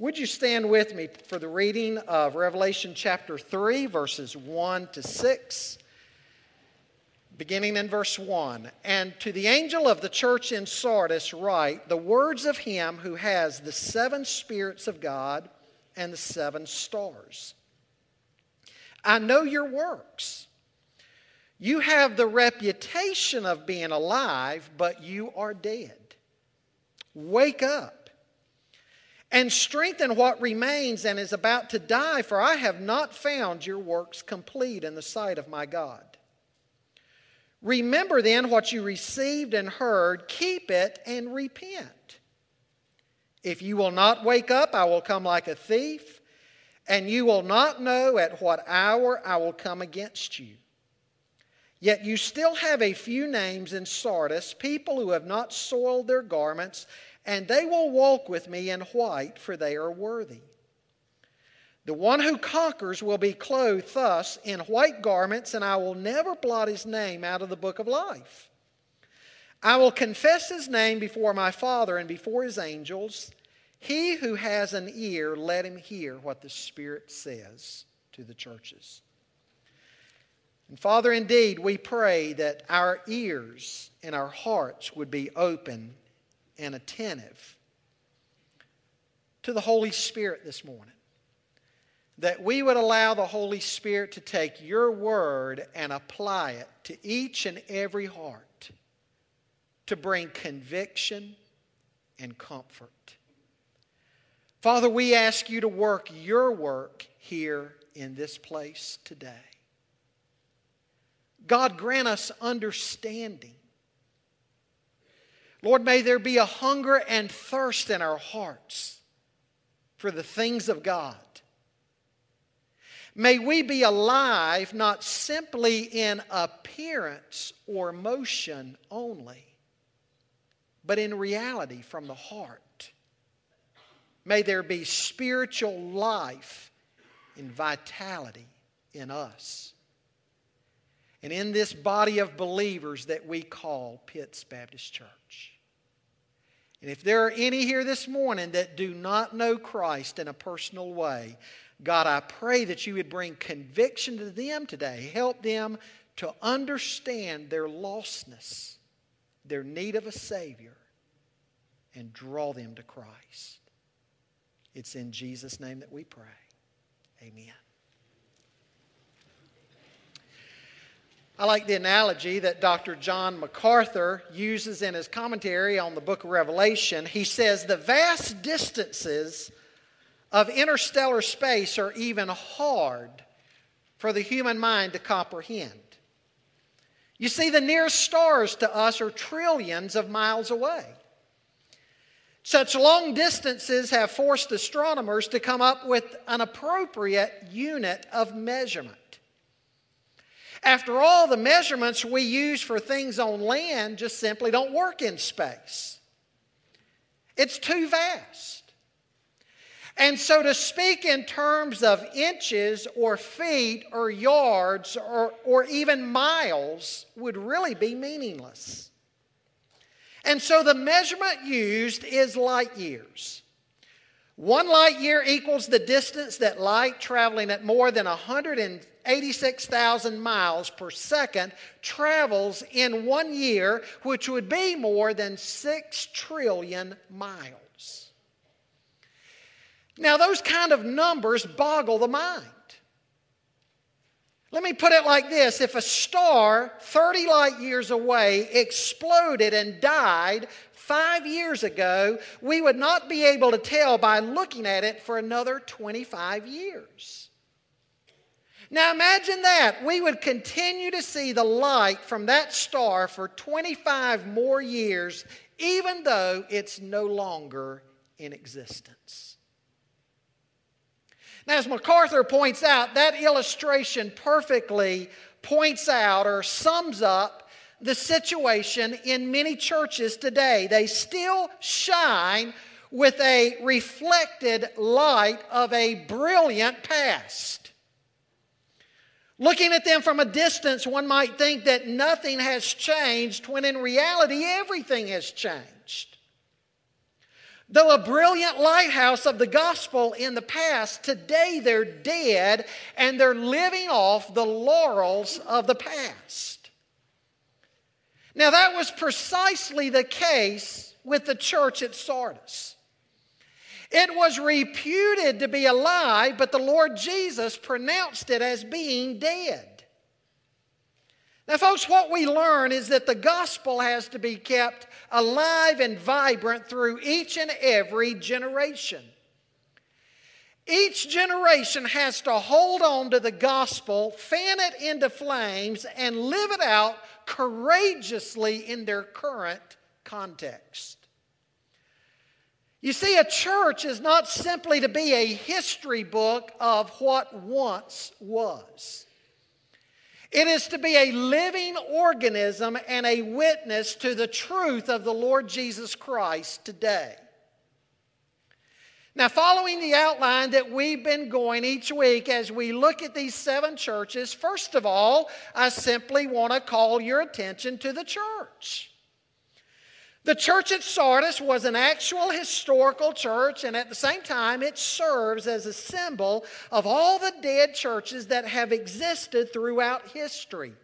Would you stand with me for the reading of Revelation chapter 3, verses 1 to 6? Beginning in verse 1 And to the angel of the church in Sardis, write the words of him who has the seven spirits of God and the seven stars. I know your works. You have the reputation of being alive, but you are dead. Wake up and strengthen what remains and is about to die, for I have not found your works complete in the sight of my God. Remember then what you received and heard, keep it and repent. If you will not wake up, I will come like a thief, and you will not know at what hour I will come against you. Yet you still have a few names in Sardis, people who have not soiled their garments and they will walk with me in white, for they are worthy. The one who conquers will be clothed thus in white garments, and I will never blot his name out of the book of life. I will confess his name before my Father and before his angels. He who has an ear, let him hear what the Spirit says to the churches. And Father, indeed, we pray that our ears and our hearts would be open and attentive to the Holy Spirit this morning. That we would allow the Holy Spirit to take your word and apply it to each and every heart to bring conviction and comfort. Father, we ask you to work your work here in this place today. God, grant us understanding Lord, may there be a hunger and thirst in our hearts for the things of God. May we be alive not simply in appearance or motion only, but in reality from the heart. May there be spiritual life and vitality in us. And in this body of believers that we call Pitts Baptist Church. And if there are any here this morning that do not know Christ in a personal way, God, I pray that you would bring conviction to them today. Help them to understand their lostness, their need of a Savior, and draw them to Christ. It's in Jesus' name that we pray. Amen. I like the analogy that Dr. John MacArthur uses in his commentary on the book of Revelation. He says, The vast distances of interstellar space are even hard for the human mind to comprehend. You see, the nearest stars to us are trillions of miles away. Such long distances have forced astronomers to come up with an appropriate unit of measurement. After all, the measurements we use for things on land just simply don't work in space. It's too vast. And so to speak in terms of inches or feet or yards or, or even miles would really be meaningless. And so the measurement used is light years. One light year equals the distance that light traveling at more than 186,000 miles per second travels in one year, which would be more than 6 trillion miles. Now, those kind of numbers boggle the mind. Let me put it like this if a star 30 light years away exploded and died five years ago, we would not be able to tell by looking at it for another 25 years. Now imagine that. We would continue to see the light from that star for 25 more years, even though it's no longer in existence. Now, as MacArthur points out, that illustration perfectly points out or sums up the situation in many churches today. They still shine with a reflected light of a brilliant past. Looking at them from a distance, one might think that nothing has changed when in reality everything has changed. Though a brilliant lighthouse of the gospel in the past, today they're dead and they're living off the laurels of the past. Now, that was precisely the case with the church at Sardis. It was reputed to be alive, but the Lord Jesus pronounced it as being dead. Now, folks, what we learn is that the gospel has to be kept alive and vibrant through each and every generation. Each generation has to hold on to the gospel, fan it into flames, and live it out courageously in their current context. You see, a church is not simply to be a history book of what once was. It is to be a living organism and a witness to the truth of the Lord Jesus Christ today. Now, following the outline that we've been going each week as we look at these seven churches, first of all, I simply want to call your attention to the church. The church at Sardis was an actual historical church, and at the same time, it serves as a symbol of all the dead churches that have existed throughout history.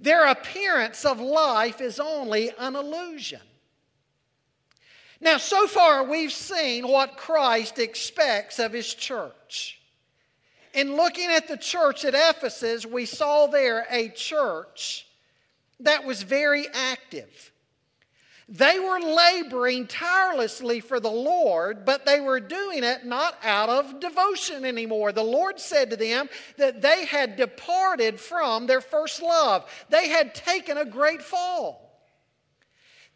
Their appearance of life is only an illusion. Now, so far, we've seen what Christ expects of his church. In looking at the church at Ephesus, we saw there a church that was very active. They were laboring tirelessly for the Lord, but they were doing it not out of devotion anymore. The Lord said to them that they had departed from their first love, they had taken a great fall.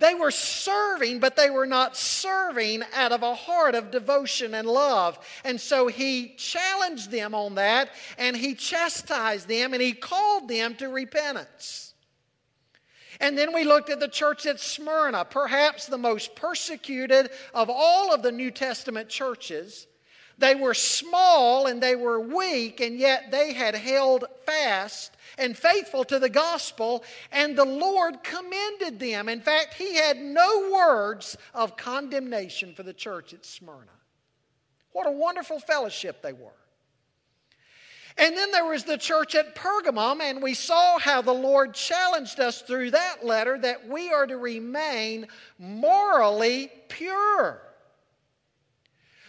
They were serving, but they were not serving out of a heart of devotion and love. And so he challenged them on that, and he chastised them, and he called them to repentance. And then we looked at the church at Smyrna, perhaps the most persecuted of all of the New Testament churches. They were small and they were weak, and yet they had held fast and faithful to the gospel, and the Lord commended them. In fact, He had no words of condemnation for the church at Smyrna. What a wonderful fellowship they were. And then there was the church at Pergamum, and we saw how the Lord challenged us through that letter that we are to remain morally pure.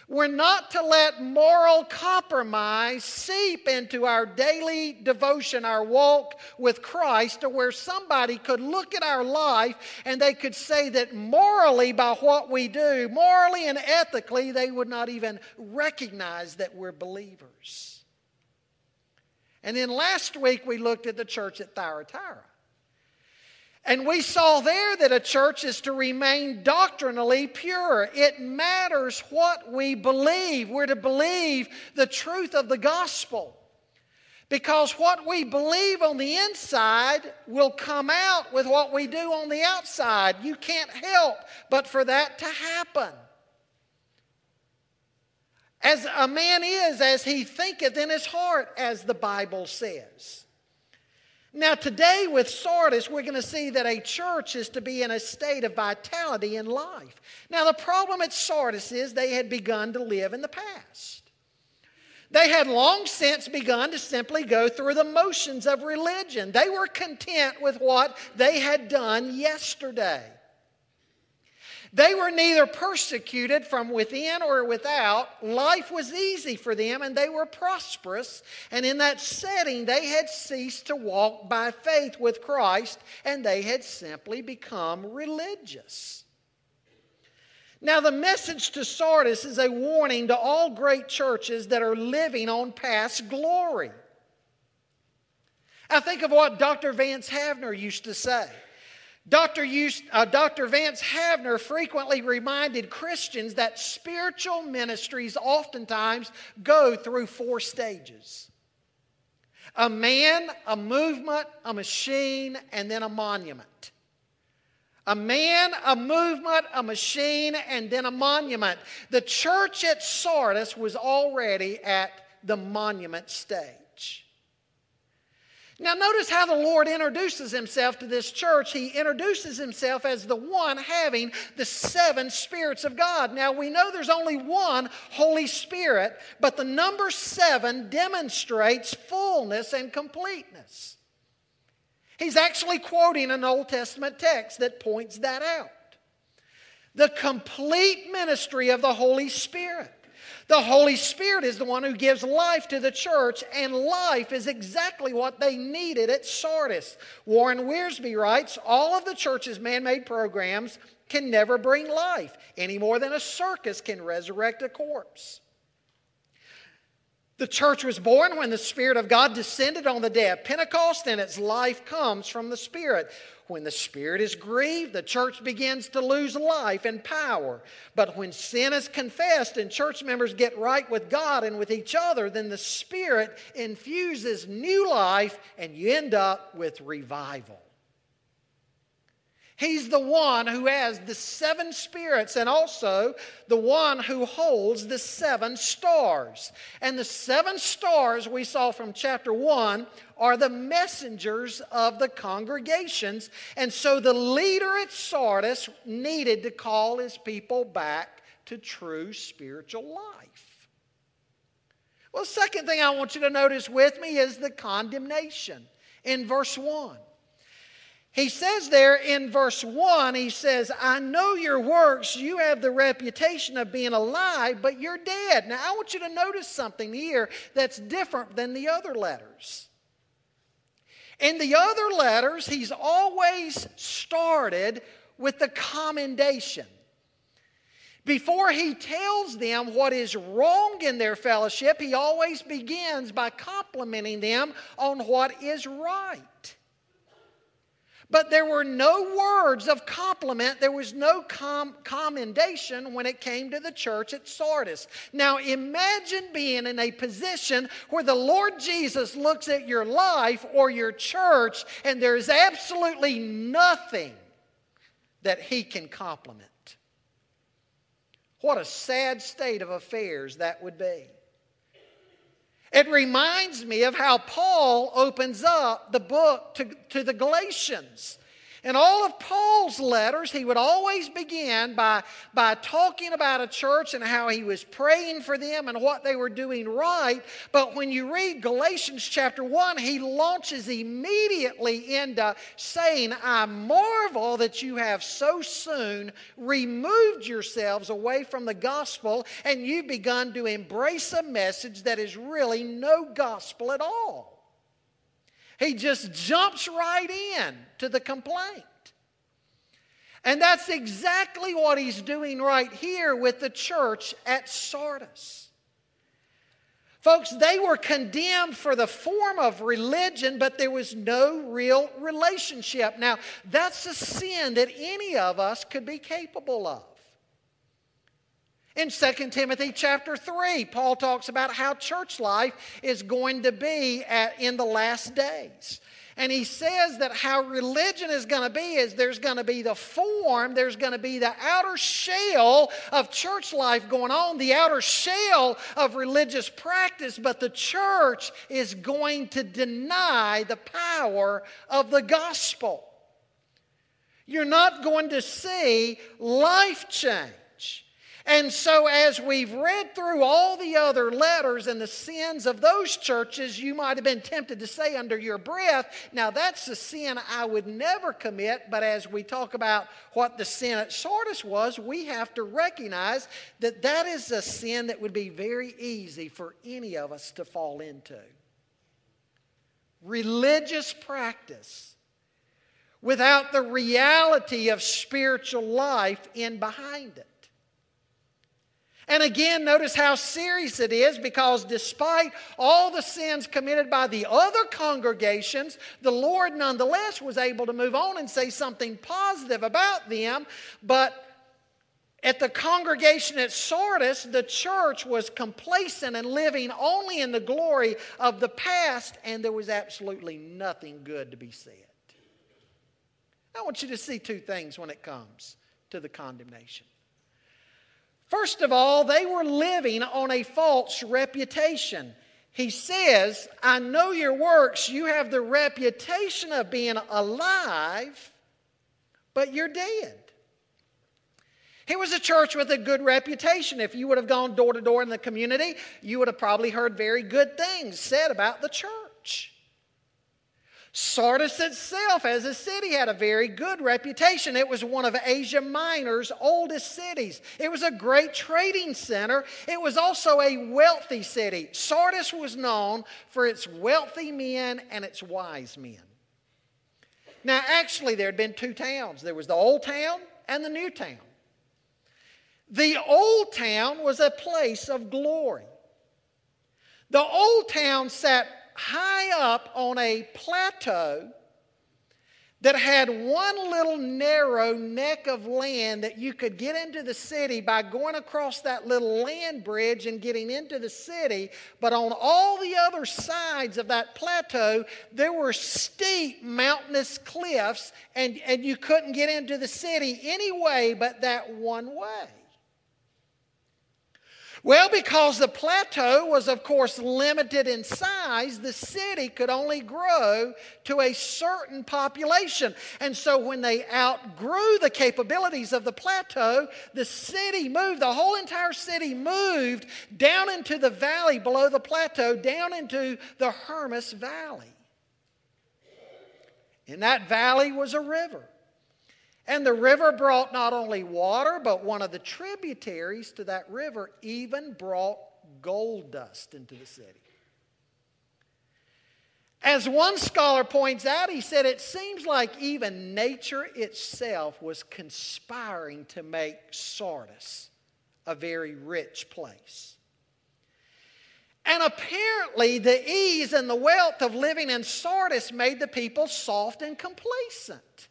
We're not to let moral compromise seep into our daily devotion, our walk with Christ, to where somebody could look at our life and they could say that morally, by what we do, morally and ethically, they would not even recognize that we're believers. And then last week we looked at the church at Thyatira. And we saw there that a church is to remain doctrinally pure. It matters what we believe. We're to believe the truth of the gospel. Because what we believe on the inside will come out with what we do on the outside. You can't help but for that to happen. As a man is, as he thinketh in his heart, as the Bible says. Now, today with Sardis, we're going to see that a church is to be in a state of vitality in life. Now, the problem at Sardis is they had begun to live in the past. They had long since begun to simply go through the motions of religion. They were content with what they had done yesterday. They were neither persecuted from within or without. Life was easy for them and they were prosperous. And in that setting, they had ceased to walk by faith with Christ and they had simply become religious. Now, the message to Sardis is a warning to all great churches that are living on past glory. I think of what Dr. Vance Havner used to say. Dr. Eust, uh, Dr. Vance Havner frequently reminded Christians that spiritual ministries oftentimes go through four stages a man, a movement, a machine, and then a monument. A man, a movement, a machine, and then a monument. The church at Sardis was already at the monument stage. Now, notice how the Lord introduces himself to this church. He introduces himself as the one having the seven spirits of God. Now, we know there's only one Holy Spirit, but the number seven demonstrates fullness and completeness. He's actually quoting an Old Testament text that points that out. The complete ministry of the Holy Spirit. The Holy Spirit is the one who gives life to the church, and life is exactly what they needed at Sardis. Warren Wiersbe writes All of the church's man made programs can never bring life, any more than a circus can resurrect a corpse. The church was born when the Spirit of God descended on the day of Pentecost, and its life comes from the Spirit. When the Spirit is grieved, the church begins to lose life and power. But when sin is confessed and church members get right with God and with each other, then the Spirit infuses new life, and you end up with revival. He's the one who has the seven spirits and also the one who holds the seven stars. And the seven stars we saw from chapter 1 are the messengers of the congregations. And so the leader at Sardis needed to call his people back to true spiritual life. Well, second thing I want you to notice with me is the condemnation in verse 1. He says there in verse 1, he says, I know your works. You have the reputation of being alive, but you're dead. Now, I want you to notice something here that's different than the other letters. In the other letters, he's always started with the commendation. Before he tells them what is wrong in their fellowship, he always begins by complimenting them on what is right. But there were no words of compliment. There was no com- commendation when it came to the church at Sardis. Now imagine being in a position where the Lord Jesus looks at your life or your church and there's absolutely nothing that he can compliment. What a sad state of affairs that would be. It reminds me of how Paul opens up the book to, to the Galatians. In all of Paul's letters, he would always begin by, by talking about a church and how he was praying for them and what they were doing right. But when you read Galatians chapter 1, he launches immediately into saying, I marvel that you have so soon removed yourselves away from the gospel and you've begun to embrace a message that is really no gospel at all. He just jumps right in to the complaint. And that's exactly what he's doing right here with the church at Sardis. Folks, they were condemned for the form of religion, but there was no real relationship. Now, that's a sin that any of us could be capable of. In 2 Timothy chapter 3, Paul talks about how church life is going to be at, in the last days. And he says that how religion is going to be is there's going to be the form, there's going to be the outer shell of church life going on, the outer shell of religious practice, but the church is going to deny the power of the gospel. You're not going to see life change. And so, as we've read through all the other letters and the sins of those churches, you might have been tempted to say under your breath, now that's a sin I would never commit. But as we talk about what the sin at Sardis was, we have to recognize that that is a sin that would be very easy for any of us to fall into. Religious practice without the reality of spiritual life in behind it. And again, notice how serious it is because despite all the sins committed by the other congregations, the Lord nonetheless was able to move on and say something positive about them. But at the congregation at Sardis, the church was complacent and living only in the glory of the past, and there was absolutely nothing good to be said. I want you to see two things when it comes to the condemnation. First of all, they were living on a false reputation. he says, I know your works. You have the reputation of being alive, but you're dead. It was a church with a good reputation. If you would have gone door to door in the community, you would have probably heard very good things said about the church. Sardis itself, as a city, had a very good reputation. It was one of Asia Minor's oldest cities. It was a great trading center. It was also a wealthy city. Sardis was known for its wealthy men and its wise men. Now, actually, there had been two towns there was the old town and the new town. The old town was a place of glory. The old town sat high up on a plateau that had one little narrow neck of land that you could get into the city by going across that little land bridge and getting into the city. But on all the other sides of that plateau, there were steep mountainous cliffs, and, and you couldn't get into the city any way but that one way. Well, because the plateau was, of course, limited in size, the city could only grow to a certain population. And so when they outgrew the capabilities of the plateau, the city moved, the whole entire city moved down into the valley below the plateau, down into the Hermus Valley. In that valley was a river. And the river brought not only water, but one of the tributaries to that river even brought gold dust into the city. As one scholar points out, he said it seems like even nature itself was conspiring to make Sardis a very rich place. And apparently, the ease and the wealth of living in Sardis made the people soft and complacent.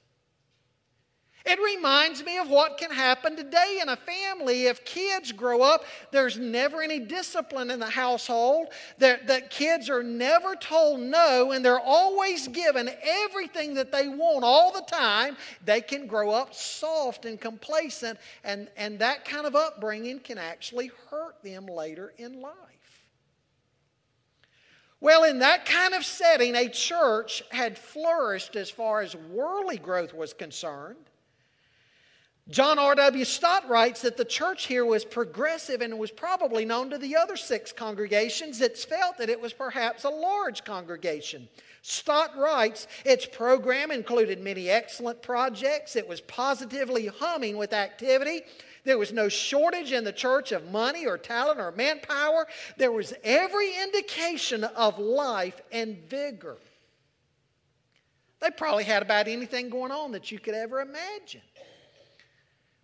It reminds me of what can happen today in a family if kids grow up. There's never any discipline in the household, that, that kids are never told no, and they're always given everything that they want all the time. They can grow up soft and complacent, and, and that kind of upbringing can actually hurt them later in life. Well, in that kind of setting, a church had flourished as far as worldly growth was concerned. John R.W. Stott writes that the church here was progressive and was probably known to the other six congregations that felt that it was perhaps a large congregation. Stott writes its program included many excellent projects. It was positively humming with activity. There was no shortage in the church of money or talent or manpower. There was every indication of life and vigor. They probably had about anything going on that you could ever imagine.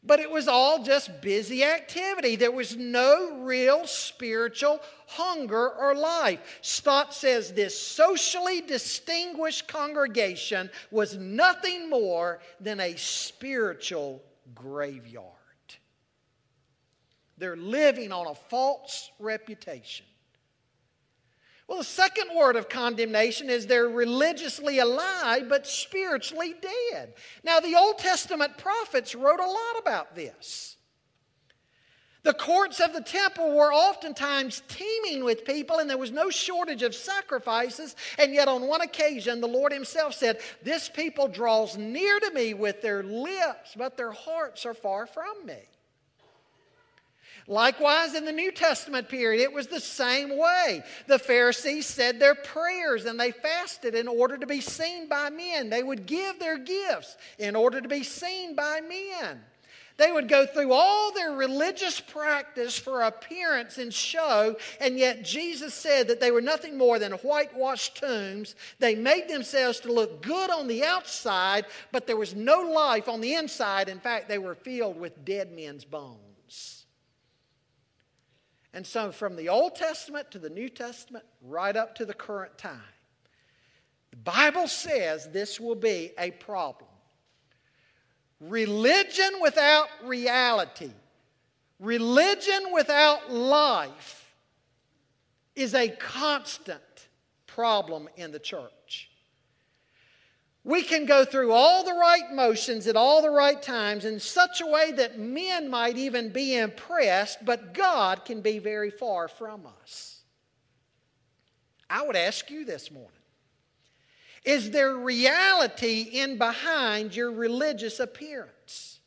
But it was all just busy activity. There was no real spiritual hunger or life. Stott says this socially distinguished congregation was nothing more than a spiritual graveyard. They're living on a false reputation. Well, the second word of condemnation is they're religiously alive but spiritually dead. Now, the Old Testament prophets wrote a lot about this. The courts of the temple were oftentimes teeming with people, and there was no shortage of sacrifices. And yet, on one occasion, the Lord Himself said, This people draws near to me with their lips, but their hearts are far from me. Likewise, in the New Testament period, it was the same way. The Pharisees said their prayers and they fasted in order to be seen by men. They would give their gifts in order to be seen by men. They would go through all their religious practice for appearance and show, and yet Jesus said that they were nothing more than whitewashed tombs. They made themselves to look good on the outside, but there was no life on the inside. In fact, they were filled with dead men's bones. And so, from the Old Testament to the New Testament, right up to the current time, the Bible says this will be a problem. Religion without reality, religion without life, is a constant problem in the church. We can go through all the right motions at all the right times in such a way that men might even be impressed, but God can be very far from us. I would ask you this morning is there reality in behind your religious appearance?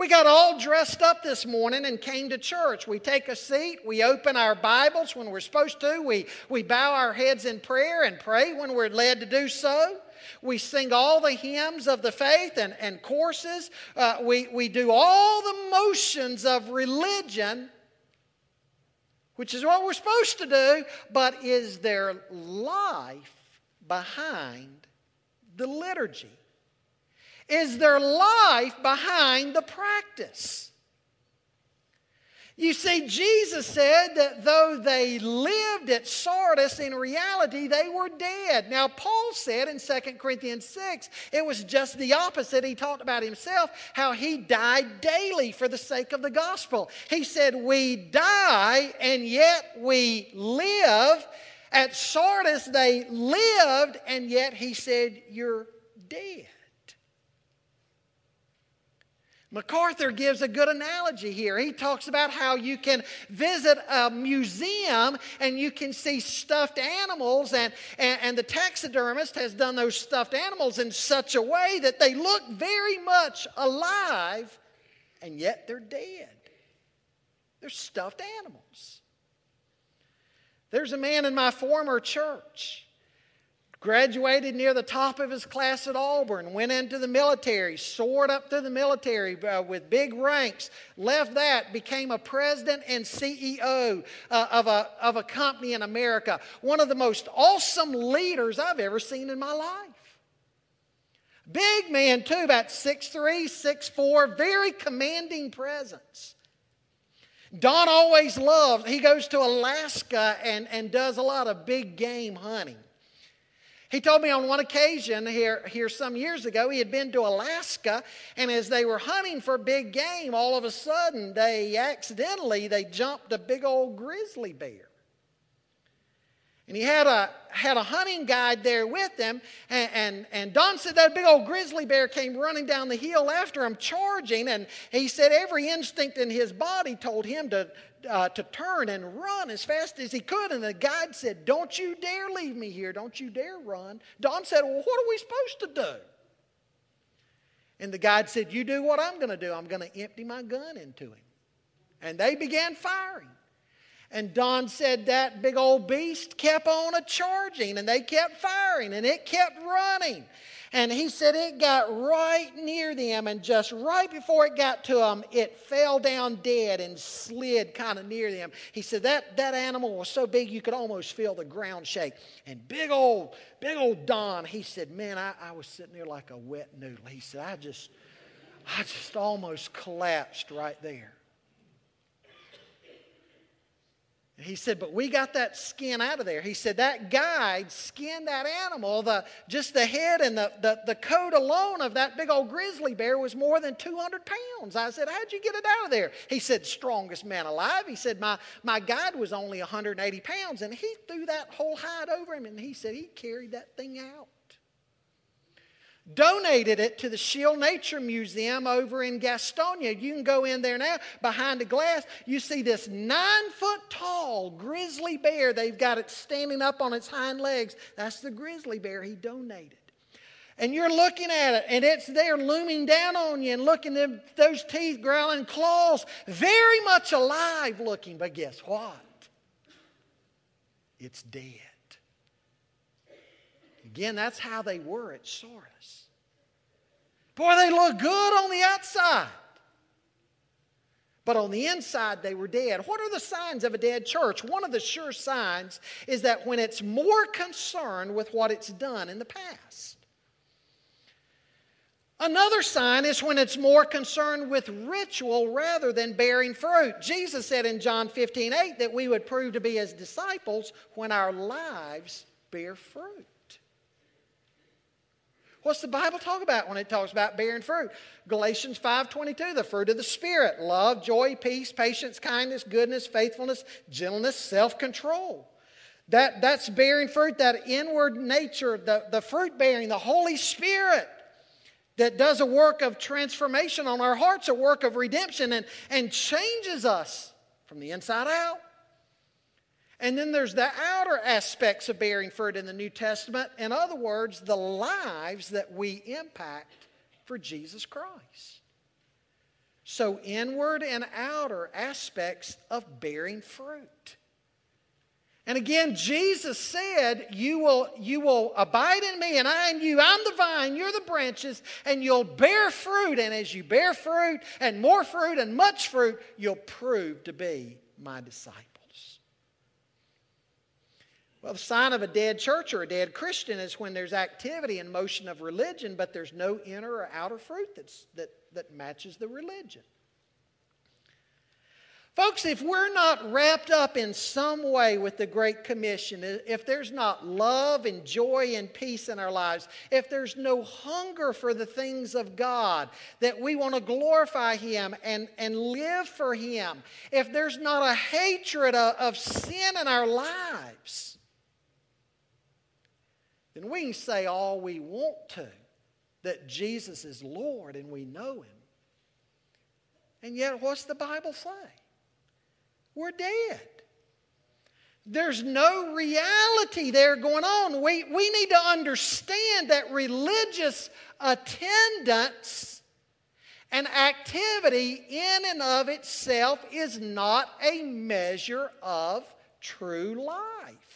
We got all dressed up this morning and came to church. We take a seat, we open our Bibles when we're supposed to, we, we bow our heads in prayer and pray when we're led to do so. We sing all the hymns of the faith and, and courses. Uh, we, we do all the motions of religion, which is what we're supposed to do, but is there life behind the liturgy? Is there life behind the practice? You see, Jesus said that though they lived at Sardis, in reality they were dead. Now, Paul said in 2 Corinthians 6, it was just the opposite. He talked about himself, how he died daily for the sake of the gospel. He said, We die and yet we live. At Sardis, they lived, and yet he said, You're dead. MacArthur gives a good analogy here. He talks about how you can visit a museum and you can see stuffed animals, and, and, and, the taxidermist has done those stuffed animals in such a way that they look very much alive, and yet they're dead. They're stuffed animals. There's a man in my former church graduated near the top of his class at Auburn, went into the military, soared up through the military uh, with big ranks, left that, became a president and CEO uh, of, a, of a company in America. One of the most awesome leaders I've ever seen in my life. Big man, too, about 6'3, 6'4, very commanding presence. Don always loves, he goes to Alaska and, and does a lot of big game hunting. He told me on one occasion here, here some years ago, he had been to Alaska, and as they were hunting for big game, all of a sudden they accidentally they jumped a big old grizzly bear. And he had a, had a hunting guide there with him. And, and, and Don said that big old grizzly bear came running down the hill after him, charging. And he said every instinct in his body told him to, uh, to turn and run as fast as he could. And the guide said, Don't you dare leave me here. Don't you dare run. Don said, Well, what are we supposed to do? And the guide said, You do what I'm going to do. I'm going to empty my gun into him. And they began firing. And Don said that big old beast kept on a charging and they kept firing and it kept running. And he said it got right near them, and just right before it got to them, it fell down dead and slid kind of near them. He said that, that animal was so big you could almost feel the ground shake. And big old, big old Don, he said, Man, I, I was sitting there like a wet noodle. He said, I just, I just almost collapsed right there. He said, but we got that skin out of there. He said, that guide skinned that animal. The, just the head and the, the, the coat alone of that big old grizzly bear was more than 200 pounds. I said, how'd you get it out of there? He said, strongest man alive. He said, my, my guide was only 180 pounds. And he threw that whole hide over him and he said he carried that thing out donated it to the Schiele Nature Museum over in Gastonia. You can go in there now. Behind the glass, you see this nine foot tall grizzly bear. They've got it standing up on its hind legs. That's the grizzly bear he donated. And you're looking at it, and it's there looming down on you, and looking at those teeth, growling claws, very much alive looking. But guess what? It's dead. Again, that's how they were at Sardis. Boy, they look good on the outside. But on the inside, they were dead. What are the signs of a dead church? One of the sure signs is that when it's more concerned with what it's done in the past. Another sign is when it's more concerned with ritual rather than bearing fruit. Jesus said in John 15, 8 that we would prove to be his disciples when our lives bear fruit. What's the Bible talk about when it talks about bearing fruit? Galatians 5:22, the fruit of the spirit, love, joy, peace, patience, kindness, goodness, faithfulness, gentleness, self-control. That, that's bearing fruit, that inward nature, the, the fruit bearing, the Holy Spirit that does a work of transformation on our hearts, a work of redemption, and, and changes us from the inside out. And then there's the outer aspects of bearing fruit in the New Testament. In other words, the lives that we impact for Jesus Christ. So, inward and outer aspects of bearing fruit. And again, Jesus said, you will, you will abide in me, and I in you. I'm the vine, you're the branches, and you'll bear fruit. And as you bear fruit, and more fruit, and much fruit, you'll prove to be my disciples. Well, the sign of a dead church or a dead Christian is when there's activity and motion of religion, but there's no inner or outer fruit that's, that, that matches the religion. Folks, if we're not wrapped up in some way with the Great Commission, if there's not love and joy and peace in our lives, if there's no hunger for the things of God, that we want to glorify Him and, and live for Him, if there's not a hatred of, of sin in our lives, then we can say all we want to that Jesus is Lord and we know Him. And yet, what's the Bible say? We're dead. There's no reality there going on. We, we need to understand that religious attendance and activity in and of itself is not a measure of true life.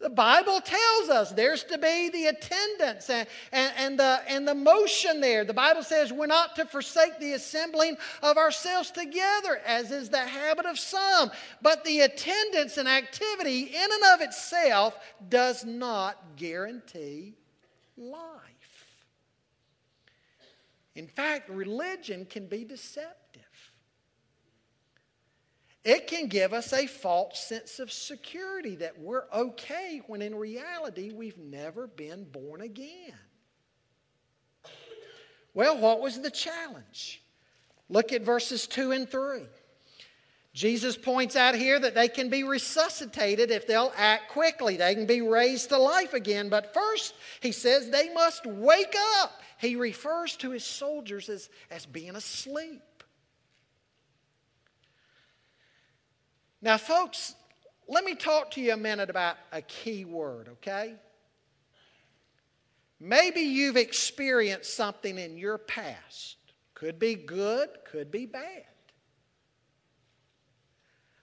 The Bible tells us there's to be the attendance and, and, and, the, and the motion there. The Bible says we're not to forsake the assembling of ourselves together, as is the habit of some. But the attendance and activity in and of itself does not guarantee life. In fact, religion can be deceptive. It can give us a false sense of security that we're okay when in reality we've never been born again. Well, what was the challenge? Look at verses 2 and 3. Jesus points out here that they can be resuscitated if they'll act quickly. They can be raised to life again. But first, he says they must wake up. He refers to his soldiers as, as being asleep. Now, folks, let me talk to you a minute about a key word, okay? Maybe you've experienced something in your past. Could be good, could be bad.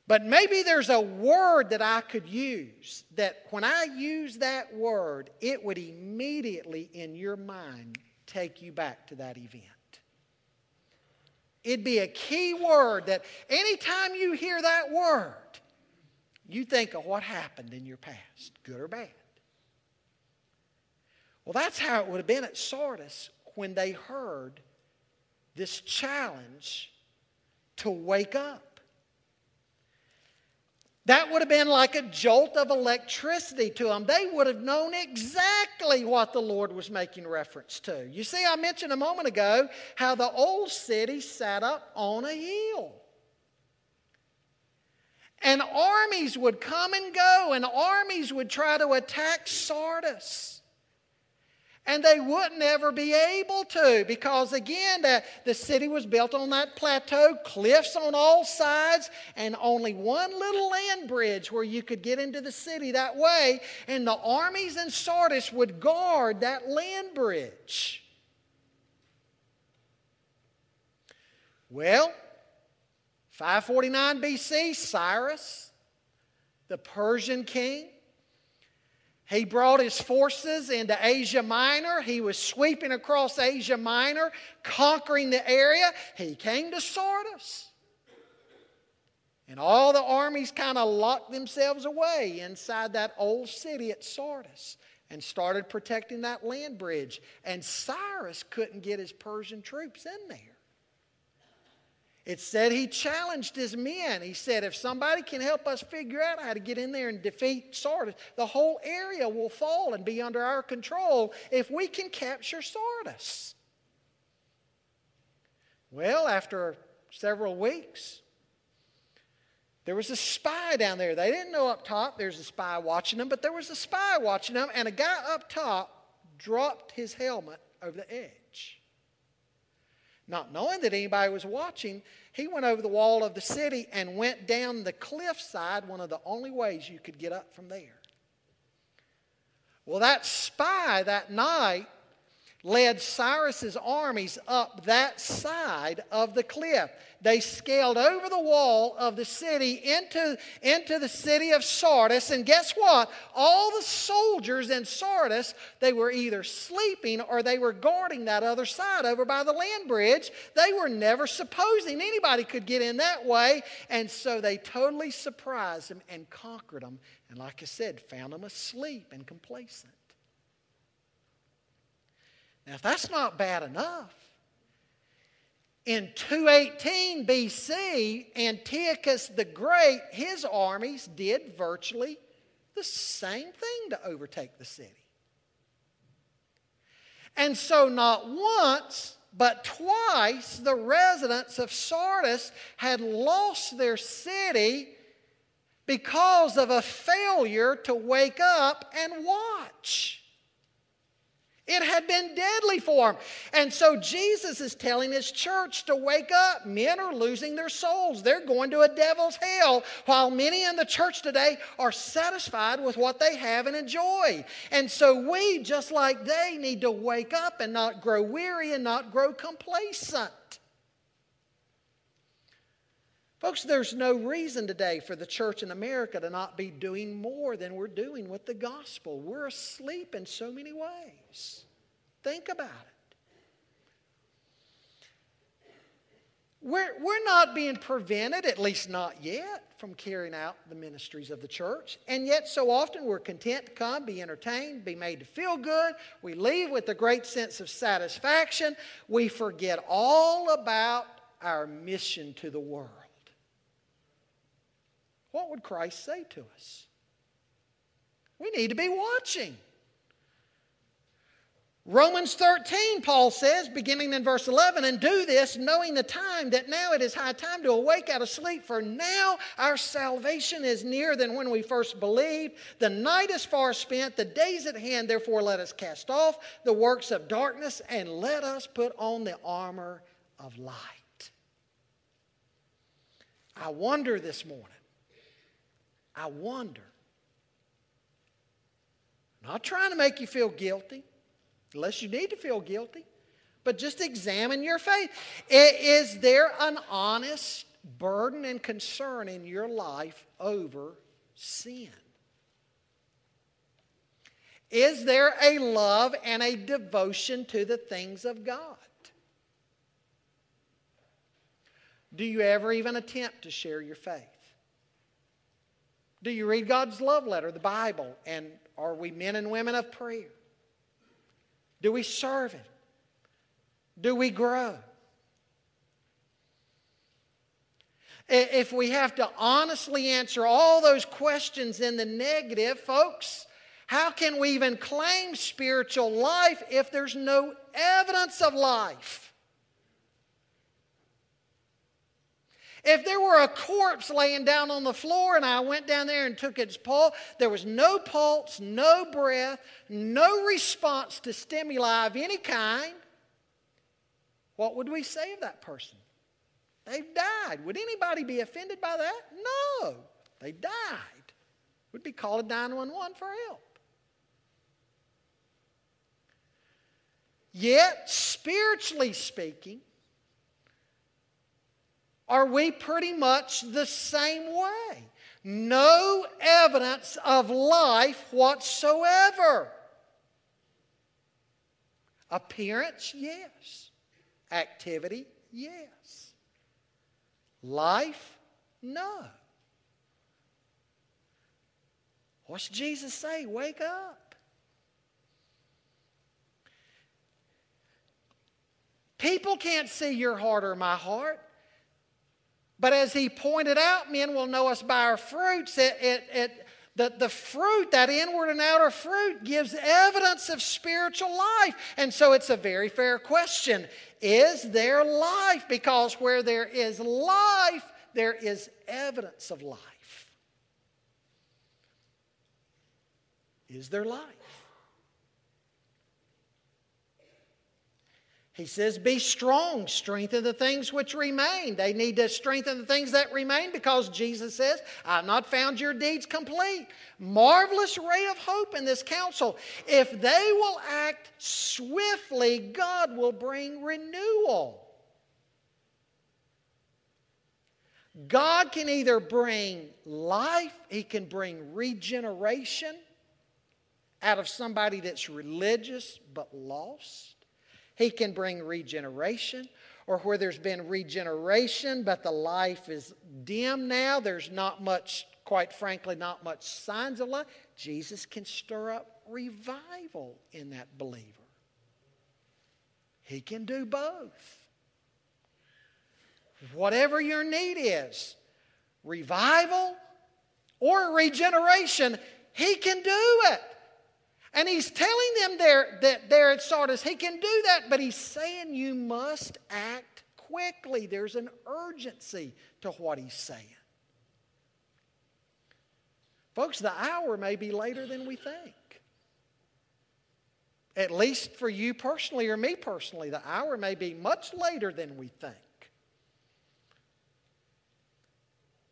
But maybe there's a word that I could use that when I use that word, it would immediately in your mind take you back to that event. It'd be a key word that anytime you hear that word, you think of what happened in your past, good or bad. Well, that's how it would have been at Sardis when they heard this challenge to wake up. That would have been like a jolt of electricity to them. They would have known exactly what the Lord was making reference to. You see, I mentioned a moment ago how the old city sat up on a hill. And armies would come and go, and armies would try to attack Sardis. And they wouldn't ever be able to because, again, the, the city was built on that plateau, cliffs on all sides, and only one little land bridge where you could get into the city that way. And the armies in Sardis would guard that land bridge. Well, 549 BC, Cyrus, the Persian king, he brought his forces into Asia Minor. He was sweeping across Asia Minor, conquering the area. He came to Sardis. And all the armies kind of locked themselves away inside that old city at Sardis and started protecting that land bridge. And Cyrus couldn't get his Persian troops in there. It said he challenged his men. He said, if somebody can help us figure out how to get in there and defeat Sardis, the whole area will fall and be under our control if we can capture Sardis. Well, after several weeks, there was a spy down there. They didn't know up top there's a spy watching them, but there was a spy watching them, and a guy up top dropped his helmet over the edge. Not knowing that anybody was watching, He went over the wall of the city and went down the cliffside, one of the only ways you could get up from there. Well, that spy that night led Cyrus's armies up that side of the cliff. They scaled over the wall of the city into, into the city of Sardis. And guess what? All the soldiers in Sardis, they were either sleeping or they were guarding that other side over by the land bridge. They were never supposing anybody could get in that way. And so they totally surprised them and conquered them. And like I said, found them asleep and complacent. Now, if that's not bad enough, in 218 BC, Antiochus the Great, his armies did virtually the same thing to overtake the city. And so, not once, but twice, the residents of Sardis had lost their city because of a failure to wake up and watch. It had been deadly for him. And so Jesus is telling his church to wake up. Men are losing their souls. They're going to a devil's hell, while many in the church today are satisfied with what they have and enjoy. And so we, just like they, need to wake up and not grow weary and not grow complacent. Folks, there's no reason today for the church in America to not be doing more than we're doing with the gospel. We're asleep in so many ways. Think about it. We're, we're not being prevented, at least not yet, from carrying out the ministries of the church. And yet, so often we're content to come, be entertained, be made to feel good. We leave with a great sense of satisfaction. We forget all about our mission to the world what would Christ say to us? We need to be watching. Romans 13, Paul says, beginning in verse 11, and do this knowing the time that now it is high time to awake out of sleep, for now our salvation is nearer than when we first believed. The night is far spent, the days at hand, therefore let us cast off the works of darkness and let us put on the armor of light. I wonder this morning I wonder. Not trying to make you feel guilty, unless you need to feel guilty, but just examine your faith. Is there an honest burden and concern in your life over sin? Is there a love and a devotion to the things of God? Do you ever even attempt to share your faith? Do you read God's love letter, the Bible? And are we men and women of prayer? Do we serve Him? Do we grow? If we have to honestly answer all those questions in the negative, folks, how can we even claim spiritual life if there's no evidence of life? If there were a corpse laying down on the floor and I went down there and took its pulse, there was no pulse, no breath, no response to stimuli of any kind, what would we say of that person? They've died. Would anybody be offended by that? No. They died. Would be calling 911 for help. Yet, spiritually speaking, are we pretty much the same way? No evidence of life whatsoever. Appearance, yes. Activity, yes. Life, no. What's Jesus say? Wake up. People can't see your heart or my heart. But as he pointed out, men will know us by our fruits. It, it, it, the, the fruit, that inward and outer fruit, gives evidence of spiritual life. And so it's a very fair question Is there life? Because where there is life, there is evidence of life. Is there life? He says, Be strong, strengthen the things which remain. They need to strengthen the things that remain because Jesus says, I have not found your deeds complete. Marvelous ray of hope in this council. If they will act swiftly, God will bring renewal. God can either bring life, He can bring regeneration out of somebody that's religious but lost. He can bring regeneration, or where there's been regeneration, but the life is dim now, there's not much, quite frankly, not much signs of life. Jesus can stir up revival in that believer. He can do both. Whatever your need is, revival or regeneration, He can do it. And he's telling them there that there at Sardis, he can do that, but he's saying you must act quickly. There's an urgency to what he's saying. Folks, the hour may be later than we think. At least for you personally or me personally, the hour may be much later than we think.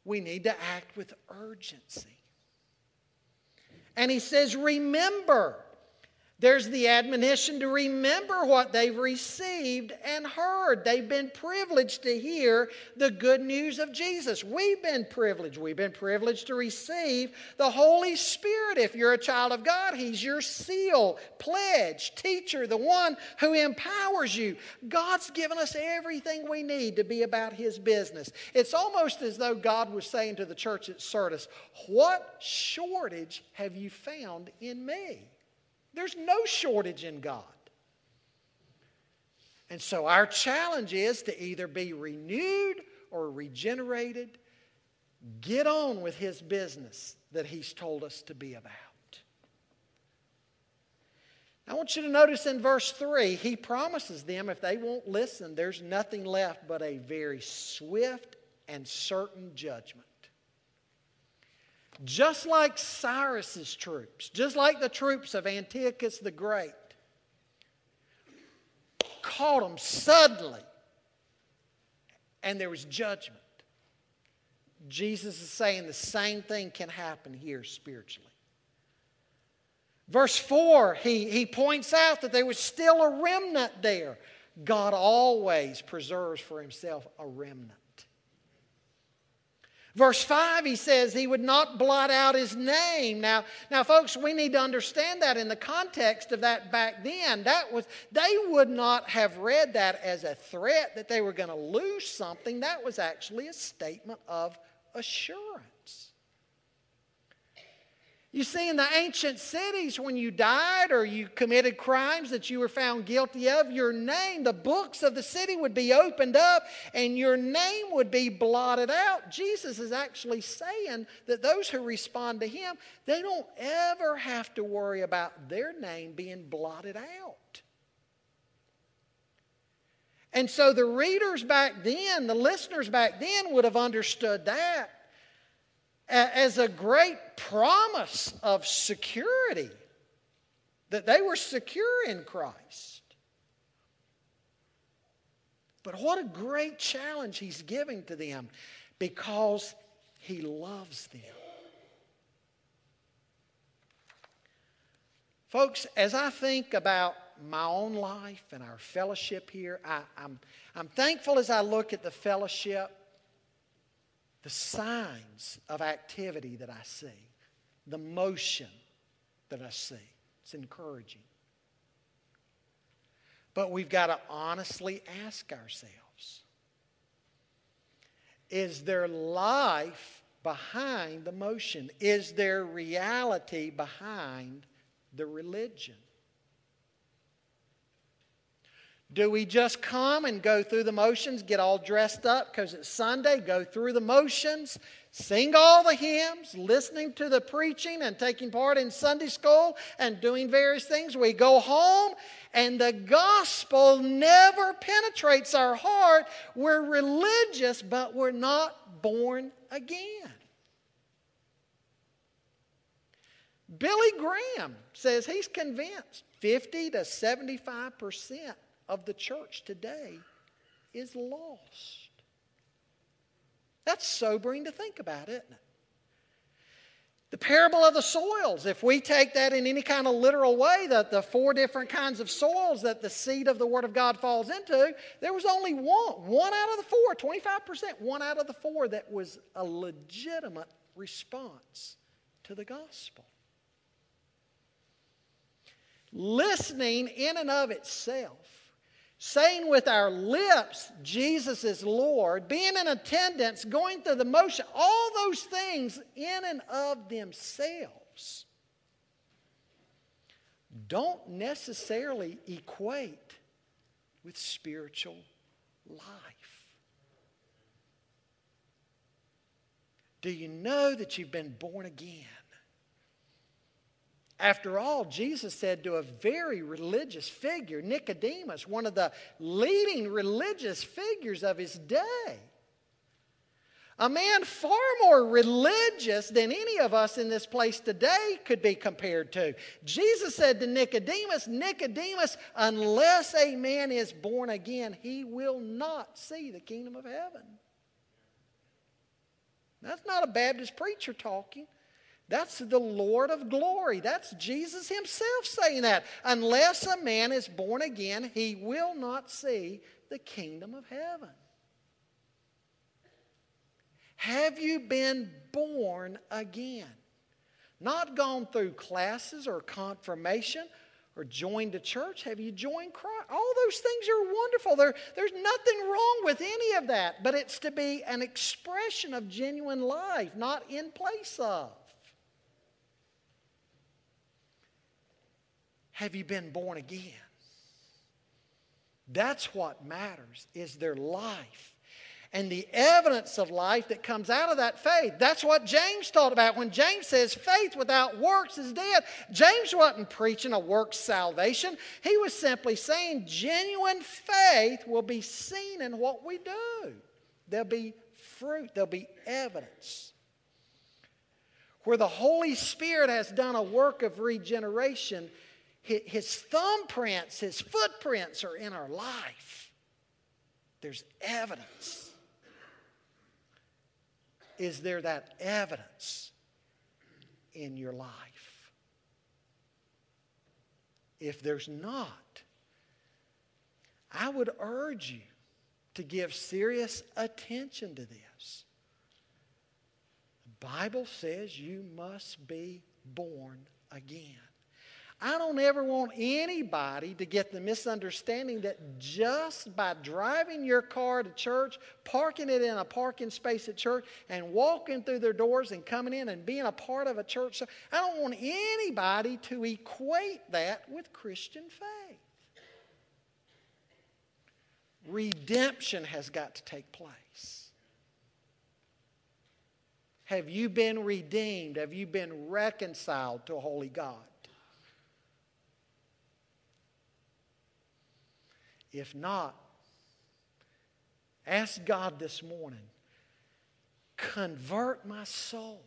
We need to act with urgency. And he says, Remember. There's the admonition to remember what they've received and heard. They've been privileged to hear the good news of Jesus. We've been privileged. We've been privileged to receive the Holy Spirit. If you're a child of God, He's your seal, pledge, teacher, the one who empowers you. God's given us everything we need to be about His business. It's almost as though God was saying to the church at Sardis, What shortage have you found in me? There's no shortage in God. And so our challenge is to either be renewed or regenerated. Get on with His business that He's told us to be about. I want you to notice in verse 3, He promises them if they won't listen, there's nothing left but a very swift and certain judgment. Just like Cyrus's troops, just like the troops of Antiochus the Great, caught them suddenly, and there was judgment. Jesus is saying the same thing can happen here spiritually. Verse 4, he, he points out that there was still a remnant there. God always preserves for himself a remnant. Verse 5, he says he would not blot out his name. Now, now, folks, we need to understand that in the context of that back then. That was they would not have read that as a threat that they were going to lose something. That was actually a statement of assurance. You see, in the ancient cities, when you died or you committed crimes that you were found guilty of, your name, the books of the city would be opened up and your name would be blotted out. Jesus is actually saying that those who respond to him, they don't ever have to worry about their name being blotted out. And so the readers back then, the listeners back then would have understood that as a great promise of security, that they were secure in Christ. But what a great challenge he's giving to them because he loves them. Folks, as I think about my own life and our fellowship here, I, am I'm, I'm thankful as I look at the fellowship the signs of activity that I see, the motion that I see. It's encouraging. But we've got to honestly ask ourselves is there life behind the motion? Is there reality behind the religion? Do we just come and go through the motions, get all dressed up because it's Sunday, go through the motions, sing all the hymns, listening to the preaching and taking part in Sunday school and doing various things? We go home and the gospel never penetrates our heart. We're religious, but we're not born again. Billy Graham says he's convinced 50 to 75 percent of the church today is lost. That's sobering to think about, isn't it? The parable of the soils, if we take that in any kind of literal way, that the four different kinds of soils that the seed of the Word of God falls into, there was only one, one out of the four, 25%, one out of the four that was a legitimate response to the gospel. Listening in and of itself saying with our lips, Jesus is Lord, being in attendance, going through the motion, all those things in and of themselves don't necessarily equate with spiritual life. Do you know that you've been born again? After all, Jesus said to a very religious figure, Nicodemus, one of the leading religious figures of his day, a man far more religious than any of us in this place today could be compared to. Jesus said to Nicodemus, Nicodemus, unless a man is born again, he will not see the kingdom of heaven. That's not a Baptist preacher talking. That's the Lord of glory. That's Jesus himself saying that. Unless a man is born again, he will not see the kingdom of heaven. Have you been born again? Not gone through classes or confirmation or joined a church? Have you joined Christ? All those things are wonderful. There, there's nothing wrong with any of that, but it's to be an expression of genuine life, not in place of. Have you been born again? That's what matters, is there life. And the evidence of life that comes out of that faith. That's what James taught about. When James says faith without works is dead, James wasn't preaching a works salvation. He was simply saying genuine faith will be seen in what we do. There'll be fruit, there'll be evidence. Where the Holy Spirit has done a work of regeneration, his thumbprints, his footprints are in our life. There's evidence. Is there that evidence in your life? If there's not, I would urge you to give serious attention to this. The Bible says you must be born again. I don't ever want anybody to get the misunderstanding that just by driving your car to church, parking it in a parking space at church, and walking through their doors and coming in and being a part of a church, I don't want anybody to equate that with Christian faith. Redemption has got to take place. Have you been redeemed? Have you been reconciled to a holy God? If not, ask God this morning convert my soul.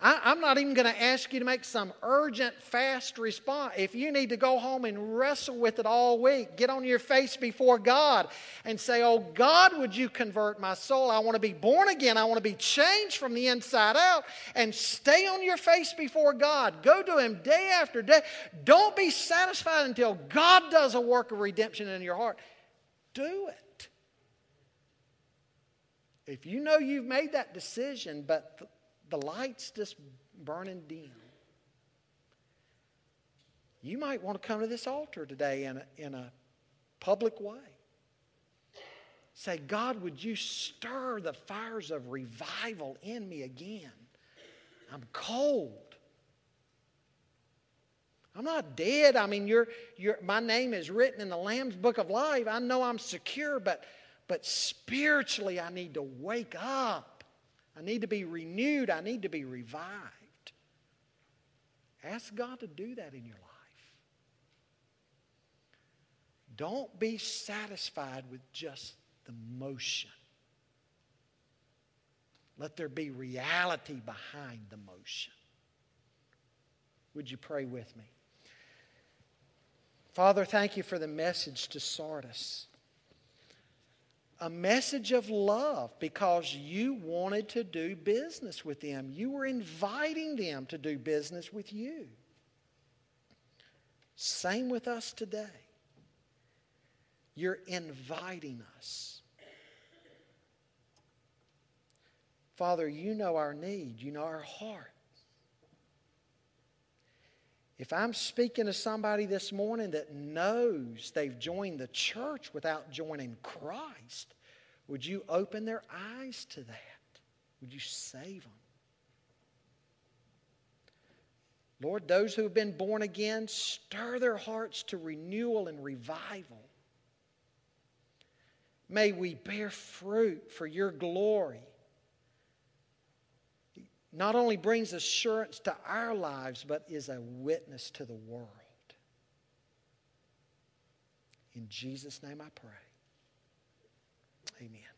I, am not even going to ask you to make some urgent, fast response. If you need to go home and wrestle with it all week, get on your face before God and say, Oh God, would you convert my soul? I want to be born again. I want to be changed from the inside out. And stay on your face before God. Go to Him day after day. Don't be satisfied until God does a work of redemption in your heart. Do it. If you know you've made that decision, but the light's just burning dim. You might want to come to this altar today in a, in a public way. Say, God, would you stir the fires of revival in me again? I'm cold. I'm not dead. I mean, you're, you're, my name is written in the Lamb's book of life. I know I'm secure, but, but spiritually, I need to wake up. I need to be renewed. I need to be revived. Ask God to do that in your life. Don't be satisfied with just the motion. Let there be reality behind the motion. Would you pray with me? Father, thank you for the message to Sardis. A message of love because you wanted to do business with them. You were inviting them to do business with you. Same with us today. You're inviting us. Father, you know our need, you know our heart. If I'm speaking to somebody this morning that knows they've joined the church without joining Christ, would you open their eyes to that? Would you save them? Lord, those who have been born again, stir their hearts to renewal and revival. May we bear fruit for your glory. Not only brings assurance to our lives, but is a witness to the world. In Jesus' name I pray. Amen.